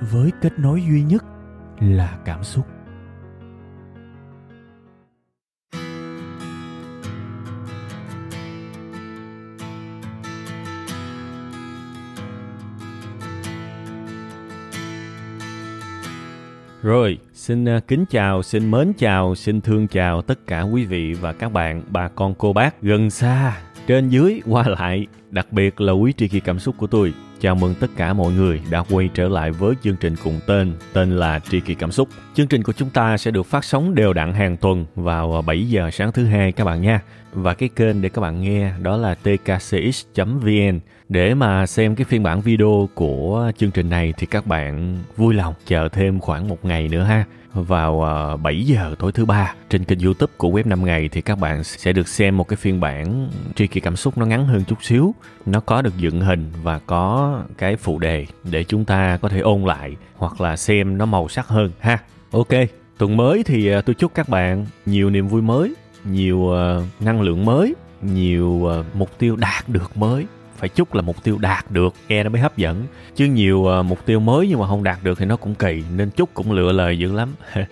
với kết nối duy nhất là cảm xúc. Rồi, xin à, kính chào, xin mến chào, xin thương chào tất cả quý vị và các bạn, bà con cô bác. Gần xa, trên dưới, qua lại, đặc biệt là quý tri kỳ cảm xúc của tôi. Chào mừng tất cả mọi người đã quay trở lại với chương trình cùng tên, tên là Tri Kỳ Cảm Xúc. Chương trình của chúng ta sẽ được phát sóng đều đặn hàng tuần vào 7 giờ sáng thứ hai các bạn nha. Và cái kênh để các bạn nghe đó là tkcx.vn. Để mà xem cái phiên bản video của chương trình này thì các bạn vui lòng chờ thêm khoảng một ngày nữa ha vào à, 7 giờ tối thứ ba trên kênh youtube của web 5 ngày, thì các bạn sẽ được xem một cái phiên bản tri kỳ cảm xúc nó ngắn hơn chút xíu. Nó có được dựng hình và có cái phụ đề để chúng ta có thể ôn lại hoặc là xem nó màu sắc hơn, ha. Ok, tuần mới thì à, tôi chúc các bạn nhiều niềm vui mới, nhiều à, năng lượng mới, nhiều mục tiêu đạt được mới phải chúc là mục tiêu đạt được nghe nó mới hấp dẫn. Chứ nhiều uh, mục tiêu mới nhưng mà không đạt được thì nó cũng kỳ nên chúc cũng lựa lời dữ lắm.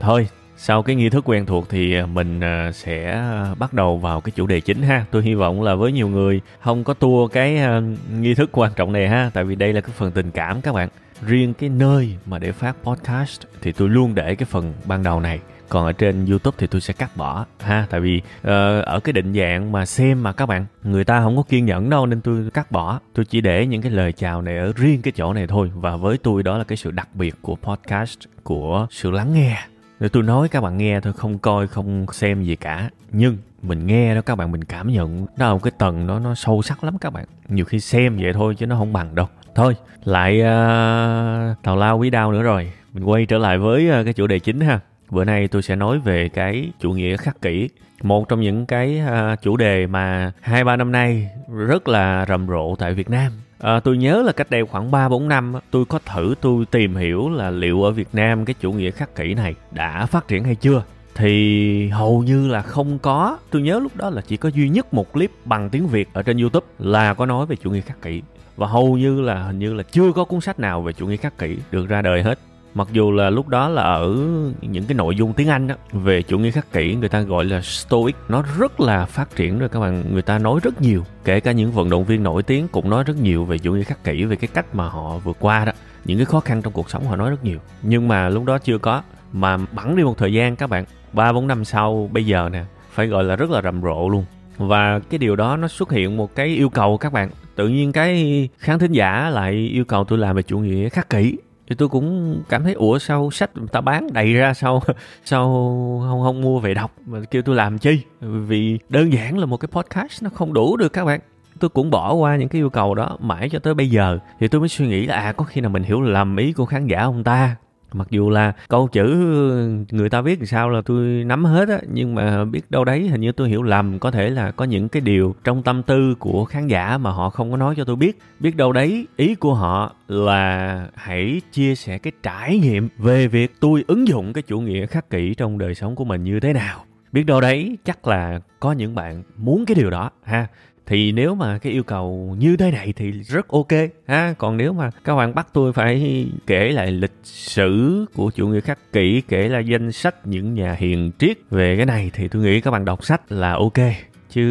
Thôi sau cái nghi thức quen thuộc thì ờ, mình uh, sẽ bắt đầu vào cái chủ đề chính ha. Tôi hy vọng là với nhiều người không có tua cái uh, nghi thức quan trọng này ha tại vì đây là cái phần tình cảm các bạn. Riêng cái nơi mà để phát podcast thì tôi luôn để cái phần ban đầu này còn ở trên youtube thì tôi sẽ cắt bỏ ha? Tại vì uh, ở cái định dạng mà xem mà các bạn người ta không có kiên nhẫn đâu nên tôi cắt bỏ. Tôi chỉ để những cái lời chào này ở riêng cái chỗ này thôi. Và với tôi đó là cái sự đặc biệt của podcast của sự lắng nghe. Để tôi nói các bạn nghe thôi không coi không xem gì cả. Nhưng mình nghe đó các bạn mình cảm nhận nó là cái tầng nó nó sâu sắc lắm các bạn. Nhiều khi xem vậy thôi chứ nó không bằng đâu. Thôi lại uh, tào lao quý đau nữa rồi. Mình quay trở lại với uh, cái chủ đề chính ha. Bữa nay tôi sẽ nói về cái chủ nghĩa khắc kỷ. Một trong những cái uh, chủ đề mà hai ba năm nay rất là rầm rộ tại Việt Nam. À, tôi nhớ là cách đây khoảng 3-4 năm tôi có thử tôi tìm hiểu là liệu ở Việt Nam cái chủ nghĩa khắc kỷ này đã phát triển hay chưa thì hầu như là không có tôi nhớ lúc đó là chỉ có duy nhất một clip bằng tiếng việt ở trên youtube là có nói về chủ nghĩa khắc kỷ và hầu như là hình như là chưa có cuốn sách nào về chủ nghĩa khắc kỷ được ra đời hết mặc dù là lúc đó là ở những cái nội dung tiếng Anh đó, về chủ nghĩa khắc kỷ người ta gọi là Stoic nó rất là phát triển rồi các bạn người ta nói rất nhiều. Kể cả những vận động viên nổi tiếng cũng nói rất nhiều về chủ nghĩa khắc kỷ về cái cách mà họ vượt qua đó. Những cái khó khăn trong cuộc sống họ nói rất nhiều. Nhưng mà lúc đó chưa có mà bẵng đi một thời gian các bạn ba bốn năm sau bây giờ nè phải gọi là rất là rầm rộ luôn. Và cái điều đó nó xuất hiện một cái yêu cầu các bạn. Tự nhiên cái khán thính giả lại yêu cầu tôi làm về chủ nghĩa khắc kỷ thì tôi cũng cảm thấy, ủa, sao sách người ta bán đầy ra sao sao không không mua về đọc? Mà kêu tôi làm chi? Vì đơn giản là một cái podcast, nó không đủ được các bạn. Tôi cũng bỏ qua những cái yêu cầu đó mãi cho tới bây giờ. Thì tôi mới suy nghĩ là à có khi nào mình hiểu lầm ý của khán giả ông ta mặc dù là câu chữ người ta viết sao là tôi nắm hết á, nhưng mà biết đâu đấy, hình như tôi hiểu lầm. Có thể là có những cái điều trong tâm tư của khán giả mà họ không có nói cho tôi biết. Biết đâu đấy, ý của họ là hãy chia sẻ cái trải nghiệm về việc tôi ứng dụng cái chủ nghĩa khắc kỷ trong đời sống của mình như thế nào. Biết đâu đấy, chắc là có những bạn muốn cái điều đó, ha thì nếu mà cái yêu cầu như thế này thì rất ok, ha? Còn nếu mà các bạn bắt tôi phải kể lại lịch sử của chủ nghĩa khắc kỷ, kể là danh sách những nhà hiền triết về cái này thì tôi nghĩ các bạn đọc sách là ok. Chứ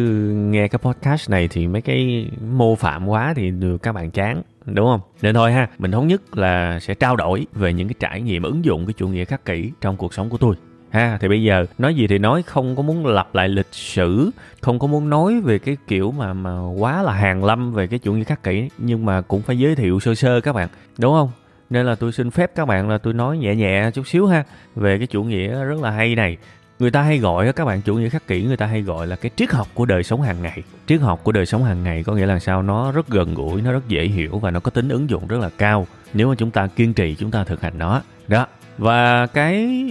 nghe cái podcast này thì mấy cái mô phạm quá thì được các bạn chán, đúng không? Nên thôi ha, mình thống nhất là sẽ trao đổi về những cái trải nghiệm ứng dụng cái chủ nghĩa khắc kỷ trong cuộc sống của tôi ha, thì bây giờ, nói gì thì nói, không có muốn lặp lại lịch sử, không có muốn nói về cái kiểu mà mà quá là hàng lâm về cái chủ nghĩa khắc kỷ, nhưng mà cũng phải giới thiệu sơ sơ các bạn, đúng không? Nên là tôi xin phép các bạn là tôi nói nhẹ nhẹ chút xíu ha, về cái chủ nghĩa rất là hay này. Người ta hay gọi các bạn chủ nghĩa khắc kỷ, người ta hay gọi là cái triết học của đời sống hàng ngày. Triết học của đời sống hàng ngày có nghĩa là sao? Nó rất gần gũi, nó rất dễ hiểu và nó có tính ứng dụng rất là cao. Nếu mà chúng ta kiên trì, chúng ta thực hành nó. Đó và cái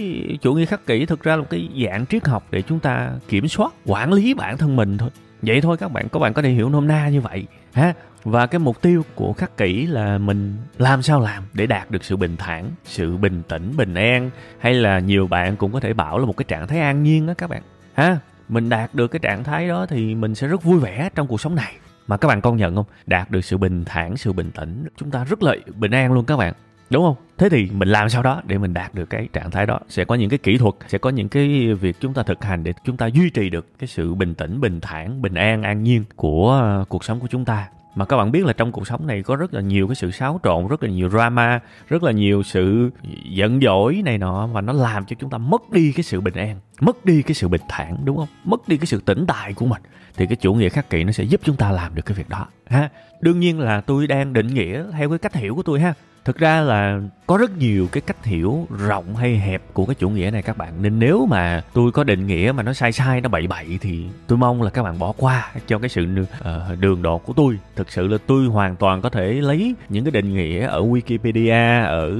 chủ nghĩa khắc kỷ thực ra là một cái dạng triết học để chúng ta kiểm soát, quản lý bản thân mình thôi. Vậy thôi các bạn các bạn có thể hiểu nôm na như vậy, ha? Và cái mục tiêu của khắc kỷ là mình làm sao làm để đạt được sự bình thản, sự bình tĩnh, bình an, hay là nhiều bạn cũng có thể bảo là một cái trạng thái an nhiên đó các bạn, ha? Mình đạt được cái trạng thái đó thì mình sẽ rất vui vẻ trong cuộc sống này. Mà các bạn công nhận không? Đạt được sự bình thản, sự bình tĩnh, chúng ta rất lợi bình an luôn các bạn đúng không? Thế thì mình làm sao đó để mình đạt được cái trạng thái đó? Sẽ có những cái kỹ thuật, sẽ có những cái việc chúng ta thực hành để chúng ta duy trì được cái sự bình tĩnh, bình thản, bình an an nhiên của ờ, cuộc sống của chúng ta. Mà các bạn biết là trong cuộc sống này có rất là nhiều cái sự xáo trộn, rất là nhiều drama, rất là nhiều sự giận dỗi này nọ, và nó làm cho chúng ta mất đi cái sự bình an, mất đi cái sự bình thản, đúng không? Mất đi cái sự tĩnh tại của mình. Thì cái chủ nghĩa khắc kỷ nó sẽ giúp chúng ta làm được cái việc đó, ha? Đương nhiên là tôi đang định nghĩa theo cái cách hiểu của tôi ha thực ra là có rất nhiều cái cách hiểu rộng hay hẹp của cái chủ nghĩa này các bạn. Nên nếu mà tôi có định nghĩa mà nó sai sai nó bậy bậy thì tôi mong là các bạn bỏ qua cho cái sự uh, đường đột của tôi. Thực sự là tôi hoàn toàn có thể lấy những cái định nghĩa ở wikipedia ở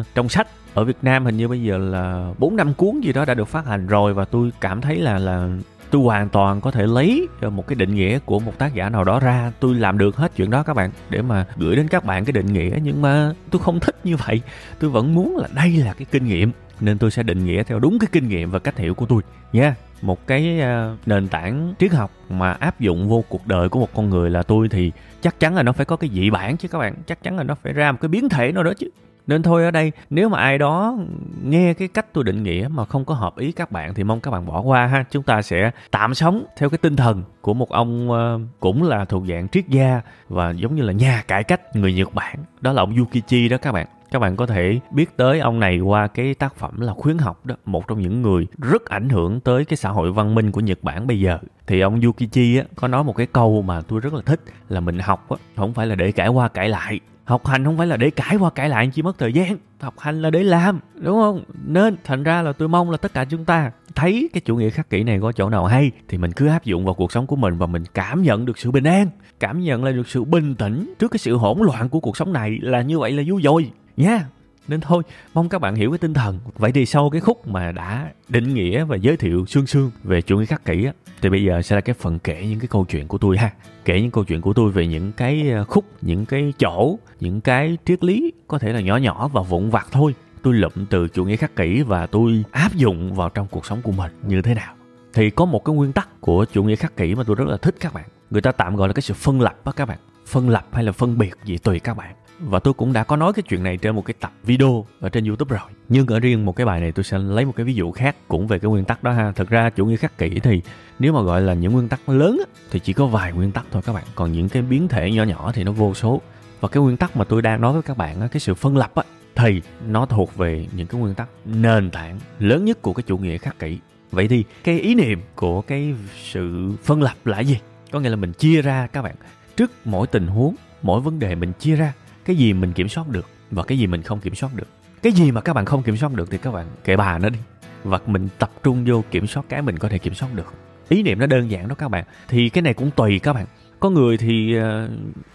uh, trong sách. Ở Việt Nam hình như bây giờ là bốn năm cuốn gì đó đã được phát hành rồi và tôi cảm thấy là là tôi hoàn toàn có thể lấy ờ, một cái định nghĩa của một tác giả nào đó ra. Tôi làm được hết chuyện đó các bạn, để mà gửi đến các bạn cái định nghĩa. Nhưng mà tôi không thích như vậy. Tôi vẫn muốn là đây là cái kinh nghiệm, nên tôi sẽ định nghĩa theo đúng cái kinh nghiệm và cách hiểu của tôi, nha. Yeah. một cái ờ, nền tảng triết học mà áp dụng vô cuộc đời của một con người là tôi thì chắc chắn là nó phải có cái dị bản chứ các bạn. Chắc chắn là nó phải ra một cái biến thể nào đó chứ nên thôi ở đây, nếu mà ai đó nghe cái cách tôi định nghĩa mà không có hợp ý các bạn thì mong các bạn bỏ qua ha. Chúng ta sẽ tạm sống theo cái tinh thần của một ông ờ, cũng là thuộc dạng triết gia và giống như là nhà cải cách người nhật bản. Đó là ông yukichi đó các bạn các bạn có thể biết tới ông này qua cái tác phẩm là khuyến học đó một trong những người rất ảnh hưởng tới cái xã hội văn minh của nhật bản bây giờ. Thì ông yukichi á, có nói một cái câu mà tôi rất là thích là mình học á, không phải là để cãi qua cãi lại. Học hành không phải là để cãi qua cãi lại chỉ mất thời gian. Học hành là để làm đúng không? Nên thành ra là tôi mong là tất cả chúng ta thấy cái chủ nghĩa khắc kỷ này có chỗ nào hay thì mình cứ áp dụng vào cuộc sống của mình và mình cảm nhận được sự bình an cảm nhận lại được sự bình tĩnh trước cái sự hỗn loạn của cuộc sống này là như vậy là vui rồi nha, nên thôi, mong các bạn hiểu cái tinh thần. Vậy thì sau cái khúc mà đã định nghĩa và giới thiệu xương xương về chủ nghĩa khắc kỷ á, thì bây giờ sẽ là cái phần kể những cái câu chuyện của tôi ha. Kể những câu chuyện của tôi về những cái ờ, khúc, những cái chỗ, những cái triết lý có thể là nhỏ nhỏ và vụn vặt thôi. Tôi lụm từ chủ nghĩa khắc kỷ và tôi áp dụng vào trong cuộc sống của mình như thế nào. Thì có một cái nguyên tắc của chủ nghĩa khắc kỷ mà tôi rất là thích các bạn. Người ta tạm gọi là cái sự phân lập á các bạn. Phân lập hay là phân biệt gì tùy các bạn và tôi cũng đã có nói cái chuyện này trên một cái tập video ở trên youtube rồi. Nhưng ở riêng một cái bài này tôi sẽ lấy một cái ví dụ khác cũng về cái nguyên tắc đó ha. Thực ra chủ nghĩa khắc kỷ thì nếu mà gọi là những nguyên tắc lớn á, thì chỉ có vài nguyên tắc thôi các bạn. Còn những cái biến thể nhỏ nhỏ thì nó vô số. Và cái nguyên tắc mà tôi đang nói với các bạn á, cái sự phân lập á thì nó thuộc về những cái nguyên tắc nền tảng lớn nhất của cái chủ nghĩa khắc kỷ. Vậy thì cái ý niệm của cái sự phân lập là gì? Có nghĩa là mình chia ra các bạn. Trước mỗi tình huống mỗi vấn đề mình chia ra cái gì mình kiểm soát được và cái gì mình không kiểm soát được cái gì mà các bạn không kiểm soát được thì các bạn kệ bà nó đi và mình tập trung vô kiểm soát cái mình có thể kiểm soát được ý niệm nó đơn giản đó các bạn thì cái này cũng tùy các bạn có người thì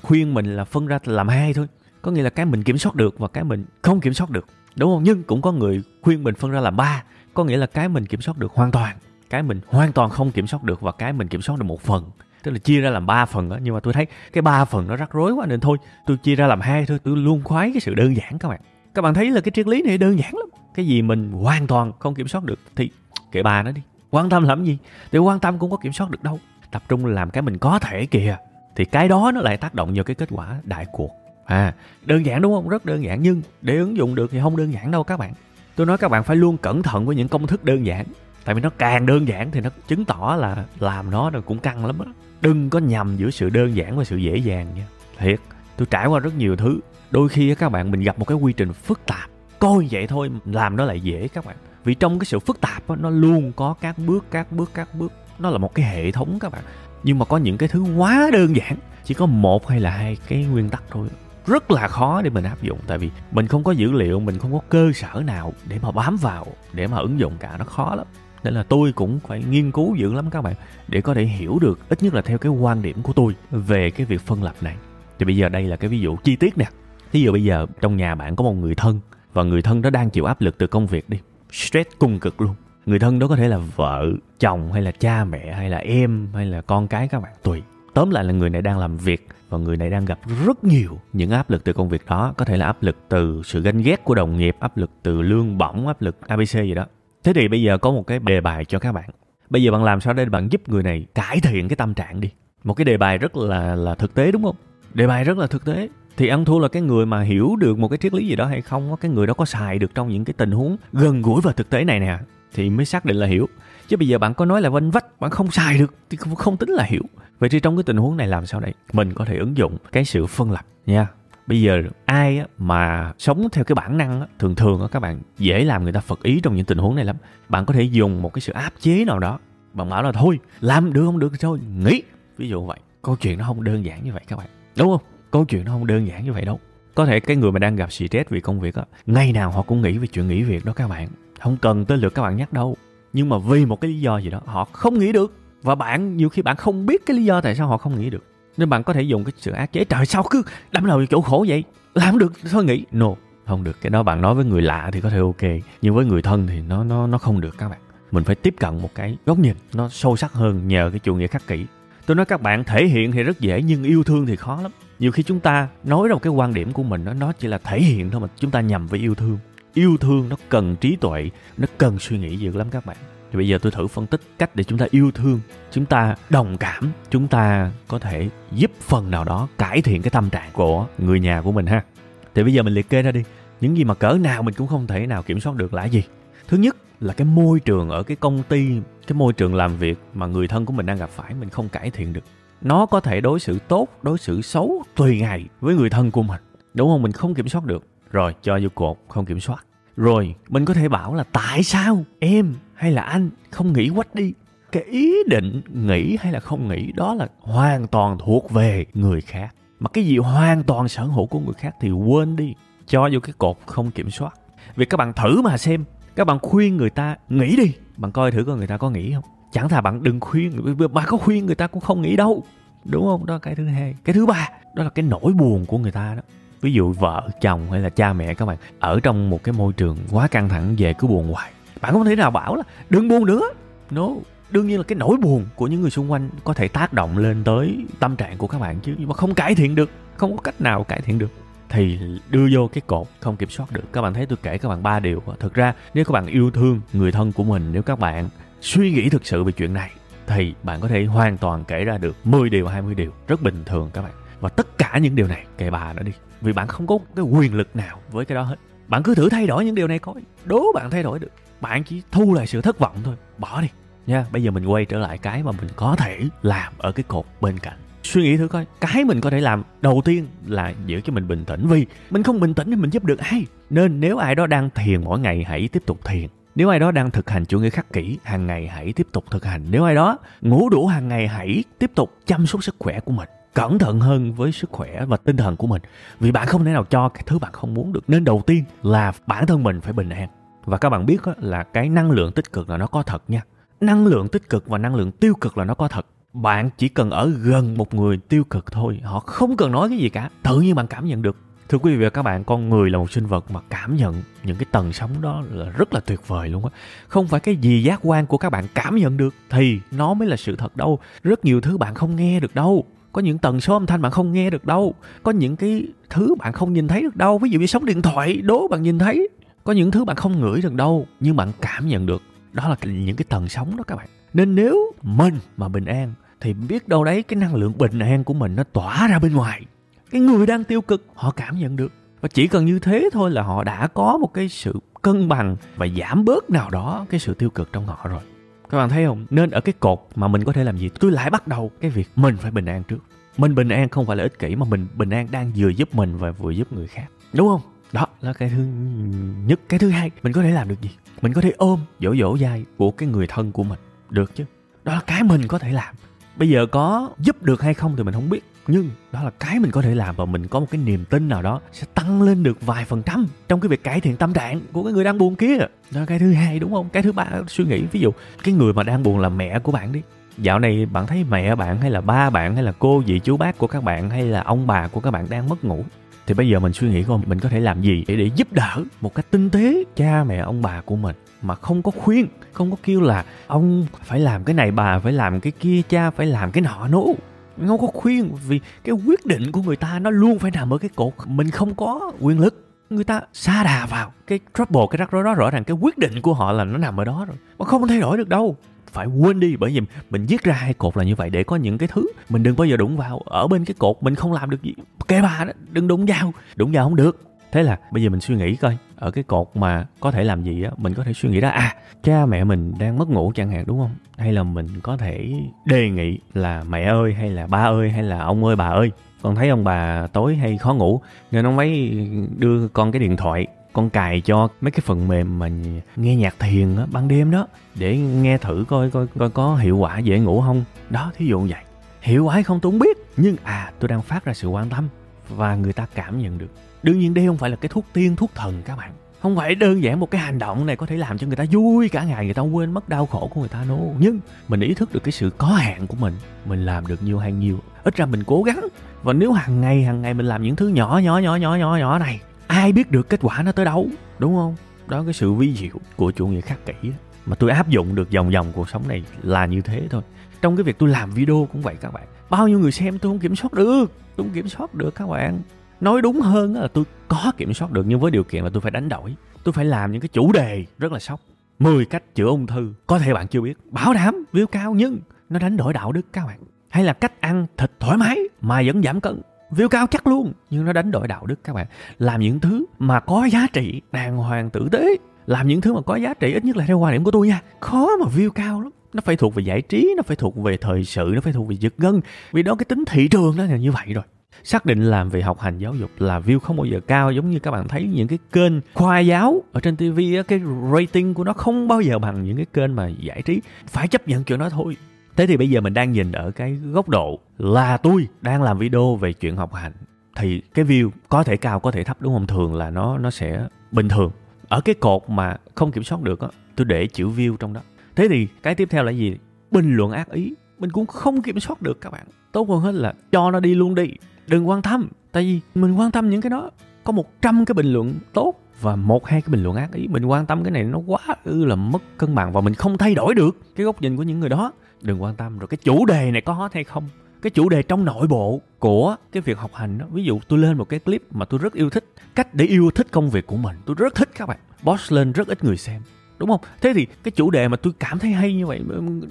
khuyên mình là phân ra làm hai thôi có nghĩa là cái mình kiểm soát được và cái mình không kiểm soát được đúng không nhưng cũng có người khuyên mình phân ra làm ba có nghĩa là cái mình kiểm soát được hoàn toàn cái mình hoàn toàn không kiểm soát được và cái mình kiểm soát được một phần tức là chia ra làm ba phần đó nhưng mà tôi thấy cái ba phần nó rắc rối quá nên thôi, tôi chia ra làm hai thôi, tôi luôn khoái cái sự đơn giản các bạn. Các bạn thấy là cái triết lý này đơn giản lắm. Cái gì mình hoàn toàn không kiểm soát được thì kệ bà nó đi. Quan tâm làm gì? Thì quan tâm cũng có kiểm soát được đâu. Tập trung làm cái mình có thể kìa, thì cái đó nó lại tác động vào cái kết quả đại cuộc. À đơn giản đúng không? Rất đơn giản, nhưng để ứng dụng được thì không đơn giản đâu các bạn. Tôi nói các bạn phải luôn cẩn thận với những công thức đơn giản, tại vì nó càng đơn giản thì nó chứng tỏ là làm nó cũng căng lắm á đừng có nhầm giữa sự đơn giản và sự dễ dàng nha. Thiệt tôi trải qua rất nhiều thứ. Đôi khi các bạn mình gặp một cái quy trình phức tạp. Coi vậy thôi làm nó lại dễ các bạn. Vì trong cái sự phức tạp đó, nó luôn có các bước các bước các bước. Nó là một cái hệ thống các bạn. Nhưng mà có những cái thứ quá đơn giản chỉ có một hay là hai cái nguyên tắc thôi. Rất là khó để mình áp dụng tại vì mình không có dữ liệu mình không có cơ sở nào để mà bám vào để mà ứng dụng cả. Nó khó lắm nên là tôi cũng phải nghiên cứu dữ lắm các bạn để có thể hiểu được ít nhất là theo cái quan điểm của tôi về cái việc phân lập này thì bây giờ đây là cái ví dụ chi tiết nè Thí dụ bây giờ trong nhà bạn có một người thân và người thân đó đang chịu áp lực từ công việc đi. Stress cung cực luôn. Người thân đó có thể là vợ, chồng hay là cha mẹ hay là em hay là con cái các bạn tùy. Tóm lại là người này đang làm việc và người này đang gặp rất nhiều những áp lực từ công việc đó. Có thể là áp lực từ sự ganh ghét của đồng nghiệp, áp lực từ lương bổng, áp lực ABC gì đó. Thế thì bây giờ có một cái đề bài cho các bạn. Bây giờ bạn làm sao để bạn giúp người này cải thiện cái tâm trạng đi. Một cái đề bài rất là là thực tế đúng không? Đề bài rất là thực tế thì ăn thua là cái người mà hiểu được một cái triết lý gì đó hay không cái người đó có xài được trong những cái tình huống gần gũi và thực tế này nè thì mới xác định là hiểu chứ bây giờ bạn có nói là vanh vách bạn không xài được thì không, không tính là hiểu vậy thì trong cái tình huống này làm sao đây mình có thể ứng dụng cái sự phân lập nha bây giờ ai mà sống theo cái bản năng thường thường các bạn, dễ làm người ta phật ý trong những tình huống này lắm. Bạn có thể dùng một cái sự áp chế nào đó, bạn bảo là thôi, làm được không được thôi nghĩ ví dụ vậy. Câu chuyện nó không đơn giản như vậy các bạn. Đúng không? Câu chuyện nó không đơn giản như vậy đâu. Có thể cái người mà đang gặp stress vì công việc á, ngày nào họ cũng nghĩ về chuyện nghỉ việc đó các bạn. Không cần tới lượt các bạn nhắc đâu. Nhưng mà vì một cái lý do gì đó, họ không nghĩ được. Và bạn, nhiều khi bạn không biết cái lý do tại sao họ không nghĩ được nên bạn có thể dùng cái sự ác chế, trời sao cứ đâm đầu vào chỗ khổ vậy? Làm được, thôi nghĩ no, không được. Cái đó bạn nói với người lạ thì có thể ok, nhưng với người thân thì nó nó nó không được các bạn. Mình phải tiếp cận một cái góc nhìn, nó sâu sắc hơn nhờ cái chủ nghĩa khắc kỷ. Tôi nói các bạn thể hiện thì rất dễ, nhưng yêu thương thì khó lắm. Nhiều khi chúng ta nói ra một cái quan điểm của mình đó, nó chỉ là thể hiện thôi mà chúng ta nhầm với yêu thương. Yêu thương nó cần trí tuệ, nó cần suy nghĩ dữ lắm các bạn thì bây giờ tôi thử phân tích cách để chúng ta yêu thương, chúng ta đồng cảm, chúng ta có thể giúp phần nào đó cải thiện cái tâm trạng của người nhà của mình ha. Thì bây giờ mình liệt kê ra đi, những gì mà cỡ nào mình cũng không thể nào kiểm soát được là gì? Thứ nhất là cái môi trường ở cái công ty, cái môi trường làm việc mà người thân của mình đang gặp phải, mình không cải thiện được. Nó có thể đối xử tốt, đối xử xấu tùy ngày với người thân của mình. Đúng không? Mình không kiểm soát được. Rồi, cho vô cột, không kiểm soát rồi, mình có thể bảo là tại sao em hay là anh không nghĩ quách đi? Cái ý định nghĩ hay là không nghĩ đó là hoàn toàn thuộc về người khác. Mà cái gì hoàn toàn sở hữu của người khác thì quên đi, cho vô cái cột không kiểm soát. Vì các bạn thử mà xem, các bạn khuyên người ta nghĩ đi. Bạn coi thử coi người ta có nghĩ không? Chẳng thà bạn đừng khuyên mà có khuyên người ta cũng không nghĩ đâu. Đúng không? Đó là cái thứ hai. Cái thứ ba, đó là cái nỗi buồn của người ta đó ví dụ vợ, chồng hay là cha mẹ các bạn ở trong một cái môi trường quá căng thẳng về cứ buồn hoài. Bạn không thể nào bảo là đừng buồn nữa. No đương nhiên là cái nỗi buồn của những người xung quanh có thể tác động lên tới tâm trạng của các bạn chứ, nhưng mà không cải thiện được, không có cách nào cải thiện được. Thì đưa vô cái cột không kiểm soát được. Các bạn thấy tôi kể các bạn ba điều. Thực ra, nếu các bạn yêu thương người thân của mình, nếu các bạn suy nghĩ thực sự về chuyện này, thì bạn có thể hoàn toàn kể ra được 10 điều 20 điều rất bình thường các bạn. Và tất cả những điều này kệ bà nó đi vì bạn không có cái quyền lực nào với cái đó hết. Bạn cứ thử thay đổi những điều này coi. Đố bạn thay đổi được. Bạn chỉ thu lại sự thất vọng thôi. Bỏ đi. Nha, bây giờ mình quay trở lại cái mà mình có thể làm ở cái cột bên cạnh. Suy nghĩ thử coi, cái mình có thể làm đầu tiên là giữ cho mình bình tĩnh. Vì mình không bình tĩnh thì mình giúp được ai? Nên nếu ai đó đang thiền mỗi ngày, hãy tiếp tục thiền. Nếu ai đó đang thực hành chủ nghĩa khắc kỷ, hàng ngày hãy tiếp tục thực hành. Nếu ai đó ngủ đủ hàng ngày, hãy tiếp tục chăm sóc sức khỏe của mình cẩn thận hơn với sức khỏe và tinh thần của mình. Vì bạn không thể nào cho cái thứ bạn không muốn được. Nên đầu tiên là bản thân mình phải bình an. Và các bạn biết là cái năng lượng tích cực là nó có thật nha. Năng lượng tích cực và năng lượng tiêu cực là nó có thật. Bạn chỉ cần ở gần một người tiêu cực thôi, họ không cần nói cái gì cả. Tự nhiên bạn cảm nhận được. Thưa quý vị và các bạn, con người là một sinh vật mà cảm nhận những cái tầng sóng đó là rất là tuyệt vời luôn á. Không phải cái gì giác quan của các bạn cảm nhận được thì nó mới là sự thật đâu. Rất nhiều thứ bạn không nghe được đâu có những tần số âm thanh bạn không nghe được đâu. Có những cái thứ bạn không nhìn thấy được đâu. Ví dụ như sóng điện thoại, đố bạn nhìn thấy. Có những thứ bạn không ngửi được đâu, nhưng bạn cảm nhận được. Đó là những cái tần sóng đó các bạn. Nên nếu mình mà bình an, thì biết đâu đấy cái năng lượng bình an của mình nó tỏa ra bên ngoài. Cái người đang tiêu cực, họ cảm nhận được. Và chỉ cần như thế thôi là họ đã có một cái sự cân bằng và giảm bớt nào đó cái sự tiêu cực trong họ rồi các bạn thấy không? Nên ở cái cột mà mình có thể làm gì? Tôi lại bắt đầu cái việc mình phải bình an trước. Mình bình an không phải là ích kỷ mà mình bình an đang vừa giúp mình và vừa giúp người khác. Đúng không? Đó là cái thứ nhất. Cái thứ hai, mình có thể làm được gì? Mình có thể ôm dỗ dỗ dai của cái người thân của mình. Được chứ? Đó là cái mình có thể làm. Bây giờ có giúp được hay không thì mình không biết nhưng đó là cái mình có thể làm và mình có một cái niềm tin nào đó sẽ tăng lên được vài phần trăm trong cái việc cải thiện tâm trạng của cái người đang buồn kia. Đó là cái thứ hai, đúng không? Cái thứ ba, suy nghĩ, ví dụ, cái người mà đang buồn là mẹ của bạn đi. Dạo này bạn thấy mẹ bạn hay là ba bạn hay là cô, dì, chú, bác của các bạn hay là ông bà của các bạn đang mất ngủ? Thì bây giờ mình suy nghĩ coi, mình có thể làm gì để để giúp đỡ một cách tinh tế cha mẹ, ông bà của mình mà không có khuyên, không có kêu là ông, phải làm cái này bà, phải làm cái kia, cha, phải làm cái nọ nô không có khuyên vì cái quyết định của người ta nó luôn phải nằm ở cái cột mình không có quyền lực. Người ta xa đà vào cái trouble, cái rắc rối đó, rõ ràng cái quyết định của họ là nó nằm ở đó rồi, mà không thay đổi được đâu. Phải quên đi, bởi vì mình viết ra hai cột là như vậy để có những cái thứ mình đừng bao giờ đụng vào. Ở bên cái cột mình không làm được gì. Kệ bà đó, đừng đụng vào. Đụng vào không được thế là bây giờ mình suy nghĩ coi, ở cái cột mà có thể làm gì á, mình có thể suy nghĩ đó à cha mẹ mình đang mất ngủ chẳng hạn, đúng không? Hay là mình có thể đề nghị là mẹ ơi, hay là ba ơi, hay là ông ơi, bà ơi. Con thấy ông bà tối hay khó ngủ, nên ông ấy đưa con cái điện thoại, con cài cho mấy cái phần mềm mà nghe nhạc thiền á, ban đêm đó, để nghe thử coi coi coi có hiệu quả dễ ngủ không. Đó, thí dụ vậy. Hiệu quả hay không tôi không biết, nhưng à tôi đang phát ra sự quan tâm và người ta cảm nhận được đương nhiên đây không phải là cái thuốc tiên, thuốc thần các bạn. Không phải đơn giản một cái hành động này có thể làm cho người ta vui cả ngày, người ta quên mất đau khổ của người ta đâu nhưng mình ý thức được cái sự có hạn của mình mình làm được nhiều hay nhiều. Ít ra mình cố gắng. Và nếu hàng ngày hàng ngày mình làm những thứ nhỏ nhỏ nhỏ nhỏ nhỏ nhỏ này, ai biết được kết quả nó tới đâu, đúng không? Đó cái sự vi diệu của chủ nghĩa khắc kỷ mà tôi áp dụng được vòng vòng cuộc sống này là như thế thôi. Trong cái việc tôi làm video cũng vậy các bạn. Bao nhiêu người xem tôi không kiểm soát được, tôi không kiểm soát được các bạn nói đúng hơn là tôi có kiểm soát được, nhưng với điều kiện là tôi phải đánh đổi. Tôi phải làm những cái chủ đề rất là sốc. 10 cách chữa ung thư, có thể bạn chưa biết. Bảo đảm view cao, nhưng nó đánh đổi đạo đức các bạn. Hay là cách ăn thịt thoải mái, mà vẫn giảm cân. View cao chắc luôn, nhưng nó đánh đổi đạo đức các bạn. Làm những thứ mà có giá trị, đàng hoàng, tử tế. Làm những thứ mà có giá trị, ít nhất là theo quan điểm của tôi nha. Khó mà view cao lắm. Nó phải thuộc về giải trí, nó phải thuộc về thời sự, nó phải thuộc về giật gân. Vì đó cái tính thị trường nó là như vậy rồi xác định làm về học hành giáo dục là view không bao giờ cao. Giống như các bạn thấy những cái kênh khoa giáo ở trên TV cái rating của nó không bao giờ bằng những cái kênh mà giải trí. Phải chấp nhận chuyện đó thôi. Thế thì bây giờ mình đang nhìn ở cái góc độ là tôi đang làm video về chuyện học hành, thì cái view có thể cao, có thể thấp, đúng không? Thường là nó nó sẽ bình thường. Ở cái cột mà không kiểm soát được á, tôi để chữ view trong đó. Thế thì cái tiếp theo là gì? Bình luận ác ý. Mình cũng không kiểm soát được các bạn. Tốt hơn hết là cho nó đi luôn đi đừng quan tâm, tại vì mình quan tâm những cái đó. Có 100 cái bình luận tốt và một hai cái bình luận ác ý. Mình quan tâm cái này nó quá ư là mất cân bằng và mình không thay đổi được cái góc nhìn của những người đó. Đừng quan tâm rồi cái chủ đề này có hot hay không. Cái chủ đề trong nội bộ của cái việc học hành đó. Ví dụ tôi lên một cái clip mà tôi rất yêu thích, cách để yêu thích công việc của mình. Tôi rất thích các bạn. Boss lên rất ít người xem. Đúng không? Thế thì cái chủ đề mà tôi cảm thấy hay như vậy,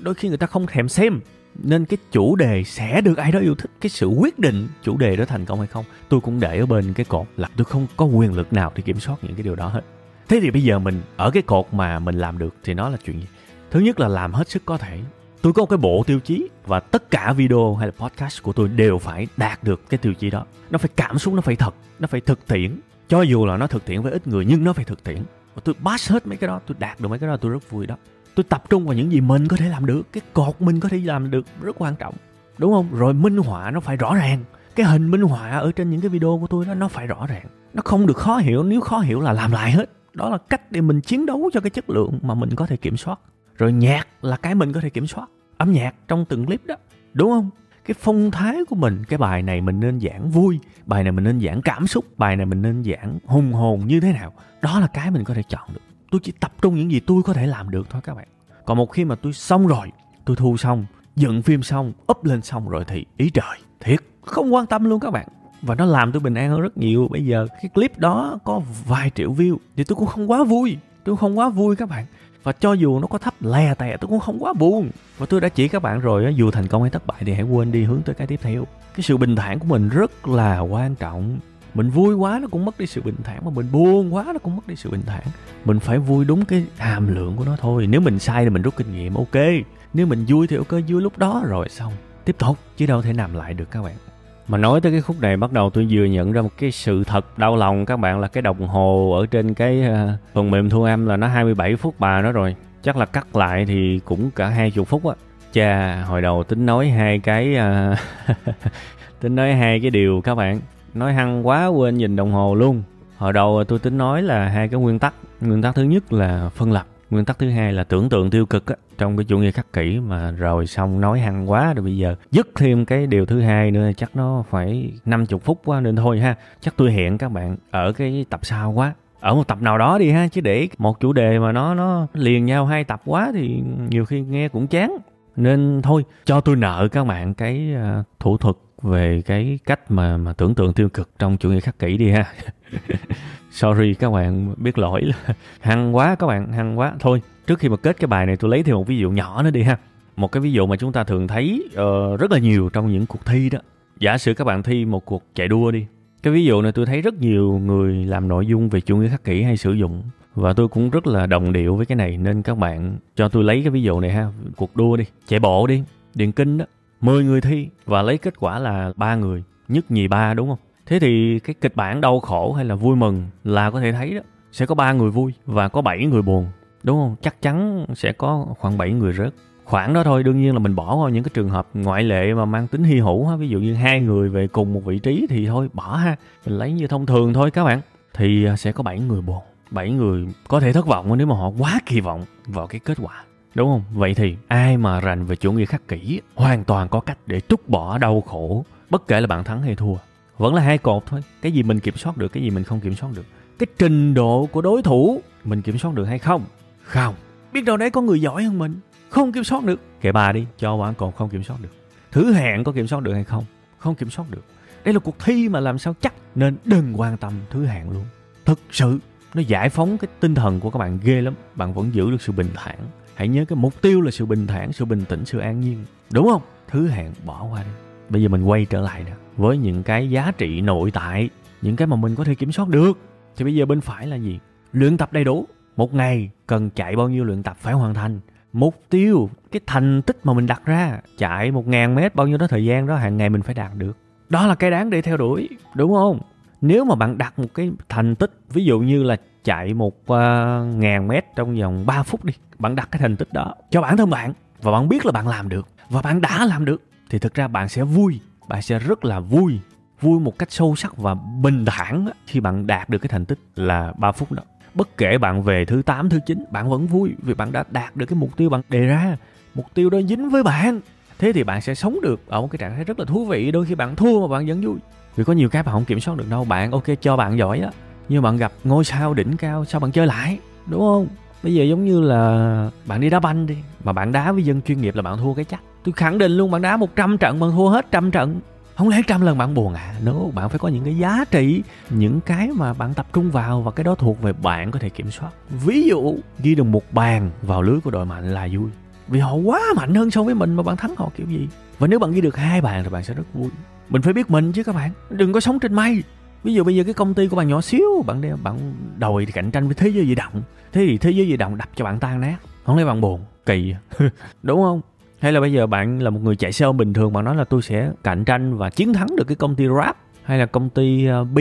đôi khi người ta không thèm xem nên cái chủ đề sẽ được ai đó yêu thích, cái sự quyết định chủ đề đó thành công hay không, tôi cũng để ở bên cái cột là tôi không có quyền lực nào để kiểm soát những cái điều đó hết. Thế thì bây giờ mình ở cái cột mà mình làm được thì nó là chuyện gì? Thứ nhất là làm hết sức có thể. Tôi có một cái bộ tiêu chí và tất cả video hay là podcast của tôi đều phải đạt được cái tiêu chí đó. Nó phải cảm xúc, nó phải thật, nó phải thực tiễn. Cho dù là nó thực tiễn với ít người, nhưng nó phải thực tiễn. Và tôi pass hết mấy cái đó, tôi đạt được mấy cái đó, tôi rất vui đó tôi tập trung vào những gì mình có thể làm được, cái cột mình có thể làm được rất quan trọng, đúng không? Rồi minh họa nó phải rõ ràng. Cái hình minh họa ở trên những cái video của tôi đó, nó phải rõ ràng. Nó không được khó hiểu, nếu khó hiểu là làm lại hết. Đó là cách để mình chiến đấu cho cái chất lượng mà mình có thể kiểm soát. Rồi nhạc là cái mình có thể kiểm soát. Âm nhạc trong từng clip đó, đúng không? Cái phong thái của mình, cái bài này mình nên giảng vui, bài này mình nên giảng cảm xúc, bài này mình nên giảng hùng hồn như thế nào. Đó là cái mình có thể chọn được tôi chỉ tập trung những gì tôi có thể làm được thôi các bạn. Còn một khi mà tôi xong rồi, tôi thu xong, dựng phim xong, up lên xong rồi thì ý trời, thiệt, không quan tâm luôn các bạn. Và nó làm tôi bình an hơn rất nhiều. Bây giờ cái clip đó có vài triệu view thì tôi cũng không quá vui. Tôi không quá vui các bạn. Và cho dù nó có thấp lè tè, tôi cũng không quá buồn. Và tôi đã chỉ các bạn rồi dù thành công hay thất bại thì hãy quên đi, hướng tới cái tiếp theo. Cái sự bình thản của mình rất là quan trọng mình vui quá nó cũng mất đi sự bình thản, mà mình buồn quá nó cũng mất đi sự bình thản. Mình phải vui đúng cái hàm lượng của nó thôi. Nếu mình sai thì mình rút kinh nghiệm, ok. Nếu mình vui thì ok, vui lúc đó, rồi xong. Tiếp tục, chứ đâu thể làm lại được các bạn. Mà nói tới cái khúc này, bắt đầu tôi vừa nhận ra một cái sự thật đau lòng các bạn, là cái đồng hồ ở trên cái ờ, phần mềm thu âm là nó 27 phút bà nó rồi. Chắc là cắt lại thì cũng cả hai chục phút á. Cha hồi đầu tính nói hai cái ờ, tính nói hai cái điều các bạn nói hăng quá quên nhìn đồng hồ luôn. Hồi đầu tôi tính nói là hai cái nguyên tắc. Nguyên tắc thứ nhất là phân lập. Nguyên tắc thứ hai là tưởng tượng tiêu cực á, trong cái chủ nghĩa khắc kỷ mà rồi xong nói hăng quá rồi bây giờ dứt thêm cái điều thứ hai nữa, chắc nó phải 50 phút quá nên thôi ha. Chắc tôi hẹn các bạn ở cái tập sau quá. Ở một tập nào đó đi ha, chứ để một chủ đề mà nó nó liền nhau hai tập quá thì nhiều khi nghe cũng chán. Nên thôi, cho tôi nợ các bạn cái à, thủ thuật về cái cách mà mà tưởng tượng tiêu cực trong chủ nghĩa khắc kỷ đi ha. Sorry các bạn biết lỗi là hăng quá các bạn hăng quá. Thôi trước khi mà kết cái bài này tôi lấy thêm một ví dụ nhỏ nữa đi ha. Một cái ví dụ mà chúng ta thường thấy uh, rất là nhiều trong những cuộc thi đó. Giả sử các bạn thi một cuộc chạy đua đi. Cái ví dụ này tôi thấy rất nhiều người làm nội dung về chủ nghĩa khắc kỷ hay sử dụng. Và tôi cũng rất là đồng điệu với cái này nên các bạn cho tôi lấy cái ví dụ này ha. Cuộc đua đi chạy bộ đi điền kinh đó. 10 người thi và lấy kết quả là ba người, nhất nhì ba, đúng không? Thế thì cái kịch bản đau khổ hay là vui mừng là có thể thấy đó. Sẽ có ba người vui và có bảy người buồn, đúng không? Chắc chắn sẽ có khoảng 7 người rớt. Khoảng đó thôi, đương nhiên là mình bỏ qua những cái trường hợp ngoại lệ mà mang tính hy hữu ha. Ví dụ như hai người về cùng một vị trí thì thôi, bỏ ha. Mình lấy như thông thường thôi các bạn. Thì à, sẽ có bảy người buồn. Bảy người có thể thất vọng nếu mà họ quá kỳ vọng vào cái kết quả đúng không? Vậy thì ai mà rành về chủ nghĩa khắc kỷ, hoàn toàn có cách để trút bỏ đau khổ, bất kể là bạn thắng hay thua. Vẫn là hai cột thôi. Cái gì mình kiểm soát được, cái gì mình không kiểm soát được. Cái trình độ của đối thủ, mình kiểm soát được hay không? Không. Biết đâu đấy có người giỏi hơn mình. Không kiểm soát được. Kệ bà đi, cho bạn còn không kiểm soát được. Thứ hạng có kiểm soát được hay không? Không kiểm soát được. Đây là cuộc thi mà làm sao chắc? Nên đừng quan tâm thứ hạng luôn. Thực sự, nó giải phóng cái tinh thần của các bạn ghê lắm. Bạn vẫn giữ được sự bình thản hãy nhớ cái mục tiêu là sự bình thản, sự bình tĩnh, sự an nhiên. Đúng không? Thứ hạng bỏ qua đi. Bây giờ mình quay trở lại nè, với những cái giá trị nội tại, những cái mà mình có thể kiểm soát được. Thì bây giờ bên phải là gì? Luyện tập đầy đủ. Một ngày cần chạy bao nhiêu luyện tập phải hoàn thành. Mục tiêu, cái thành tích mà mình đặt ra, chạy một ngàn mét bao nhiêu đó thời gian đó, hàng ngày mình phải đạt được. Đó là cái đáng để theo đuổi, đúng không? Nếu mà bạn đặt một cái thành tích ví dụ như là chạy một uh, ngàn mét trong vòng 3 phút đi bạn đặt cái thành tích đó cho bản thân bạn và bạn biết là bạn làm được và bạn đã làm được thì thực ra bạn sẽ vui bạn sẽ rất là vui vui một cách sâu sắc và bình thản khi bạn đạt được cái thành tích là 3 phút đó. Bất kể bạn về thứ 8, thứ 9 bạn vẫn vui vì bạn đã đạt được cái mục tiêu bạn đề ra mục tiêu đó dính với bạn. Thế thì bạn sẽ sống được ở một cái trạng thái rất là thú vị đôi khi bạn thua mà bạn vẫn vui vì có nhiều cái bạn không kiểm soát được đâu. Bạn ok, cho bạn giỏi á. Nhưng bạn gặp ngôi sao đỉnh cao, sao bạn chơi lại? Đúng không? Bây giờ giống như là bạn đi đá banh đi. Mà bạn đá với dân chuyên nghiệp là bạn thua cái chắc. Tôi khẳng định luôn, bạn đá 100 trận, bạn thua hết trăm trận. Không lẽ trăm lần bạn buồn à? No, bạn phải có những cái giá trị, những cái mà bạn tập trung vào và cái đó thuộc về bạn có thể kiểm soát. Ví dụ, ghi được một bàn vào lưới của đội mạnh là vui. Vì họ quá mạnh hơn so với mình mà bạn thắng họ kiểu gì? Và nếu bạn ghi được hai bàn thì bạn sẽ rất vui mình phải biết mình chứ các bạn. Đừng có sống trên mây. Ví dụ bây giờ cái công ty của bạn nhỏ xíu, bạn đeo, bạn đòi cạnh tranh với thế giới di động. Thế thì thế giới di động đập cho bạn tan nát. Không lẽ bạn buồn? Kỳ đúng không? Hay là bây giờ bạn là một người chạy xe ôm bình thường, bạn nói là tôi sẽ cạnh tranh và chiến thắng được cái công ty Grab, hay là công ty ờ, B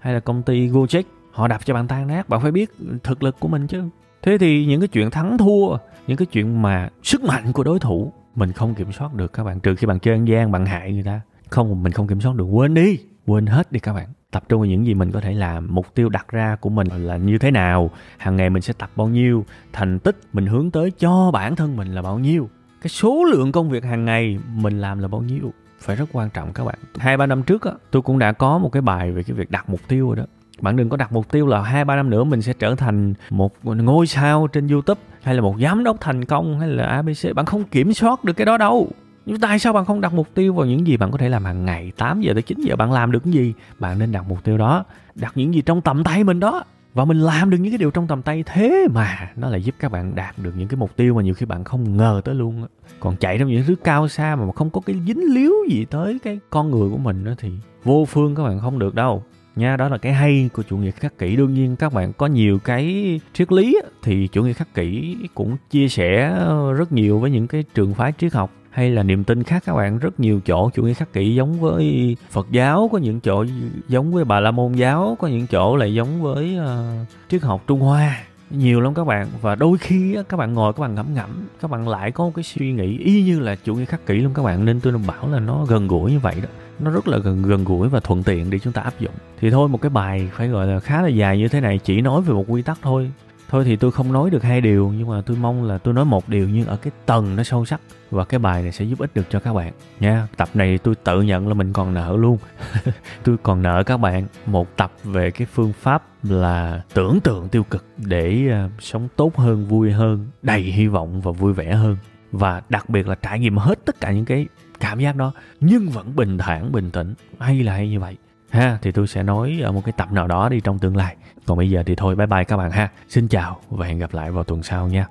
hay là công ty Gojek. Họ đập cho bạn tan nát. Bạn phải biết thực lực của mình chứ. Thế thì những cái chuyện thắng thua, những cái chuyện mà sức mạnh của đối thủ, mình không kiểm soát được các bạn. Trừ khi bạn chơi ăn gian, bạn hại người ta không, mình không kiểm soát được. Quên đi. Quên hết đi các bạn. Tập trung vào những gì mình có thể làm. Mục tiêu đặt ra của mình là như thế nào? Hàng ngày mình sẽ tập bao nhiêu? Thành tích mình hướng tới cho bản thân mình là bao nhiêu? Cái số lượng công việc hàng ngày mình làm là bao nhiêu? Phải rất quan trọng các bạn. Hai, ba năm trước á, tôi cũng đã có một cái bài về cái việc đặt mục tiêu rồi đó. Bạn đừng có đặt mục tiêu là hai, ba năm nữa mình sẽ trở thành một ngôi sao trên youtube, hay là một giám đốc thành công, hay là abc bạn không kiểm soát được cái đó đâu nhưng tại sao bạn không đặt mục tiêu vào những gì bạn có thể làm hàng ngày? 8 giờ tới 9 giờ bạn làm được cái gì? Bạn nên đặt mục tiêu đó, đặt những gì trong tầm tay mình đó. Và mình làm được những cái điều trong tầm tay thế mà nó lại giúp các bạn đạt được những cái mục tiêu mà nhiều khi bạn không ngờ tới luôn còn chạy trong những thứ cao xa mà không có cái dính líu gì tới cái con người của mình đó thì vô phương các bạn không được đâu. Nha, đó là cái hay của chủ nghĩa khắc kỷ. Đương nhiên các bạn có nhiều cái triết lý thì chủ nghĩa khắc kỷ cũng chia sẻ rất nhiều với những cái trường phái triết học hay là niềm tin khác các bạn? Rất nhiều chỗ chủ nghĩa khắc kỷ giống với Phật giáo có những chỗ giống với Bà La Môn giáo có những chỗ lại giống với uh, triết học Trung Hoa. Nhiều lắm các bạn. Và đôi khi các bạn ngồi các bạn ngẫm ngẫm các bạn lại có một cái suy nghĩ y như là chủ nghĩa khắc kỷ luôn các bạn. Nên tôi bảo là nó gần gũi như vậy đó. Nó rất là gần gần gũi và thuận tiện để chúng ta áp dụng. Thì thôi một cái bài phải gọi là khá là dài như thế này chỉ nói về một quy tắc thôi thôi thì tôi không nói được hai điều nhưng mà tôi mong là tôi nói một điều nhưng ở cái tầng nó sâu sắc và cái bài này sẽ giúp ích được cho các bạn nha. Tập này tôi tự nhận là mình còn nợ luôn. Tôi còn nợ các bạn một tập về cái phương pháp là tưởng tượng tiêu cực để uh, sống tốt hơn vui hơn đầy hy vọng và vui vẻ hơn. Và đặc biệt là trải nghiệm hết tất cả những cái cảm giác đó nhưng vẫn bình thản bình tĩnh. Hay là hay như vậy ha, thì tôi sẽ nói ở một cái tập nào đó đi trong tương lai. Còn bây giờ thì thôi, bye bye các bạn ha. Xin chào và hẹn gặp lại vào tuần sau nha.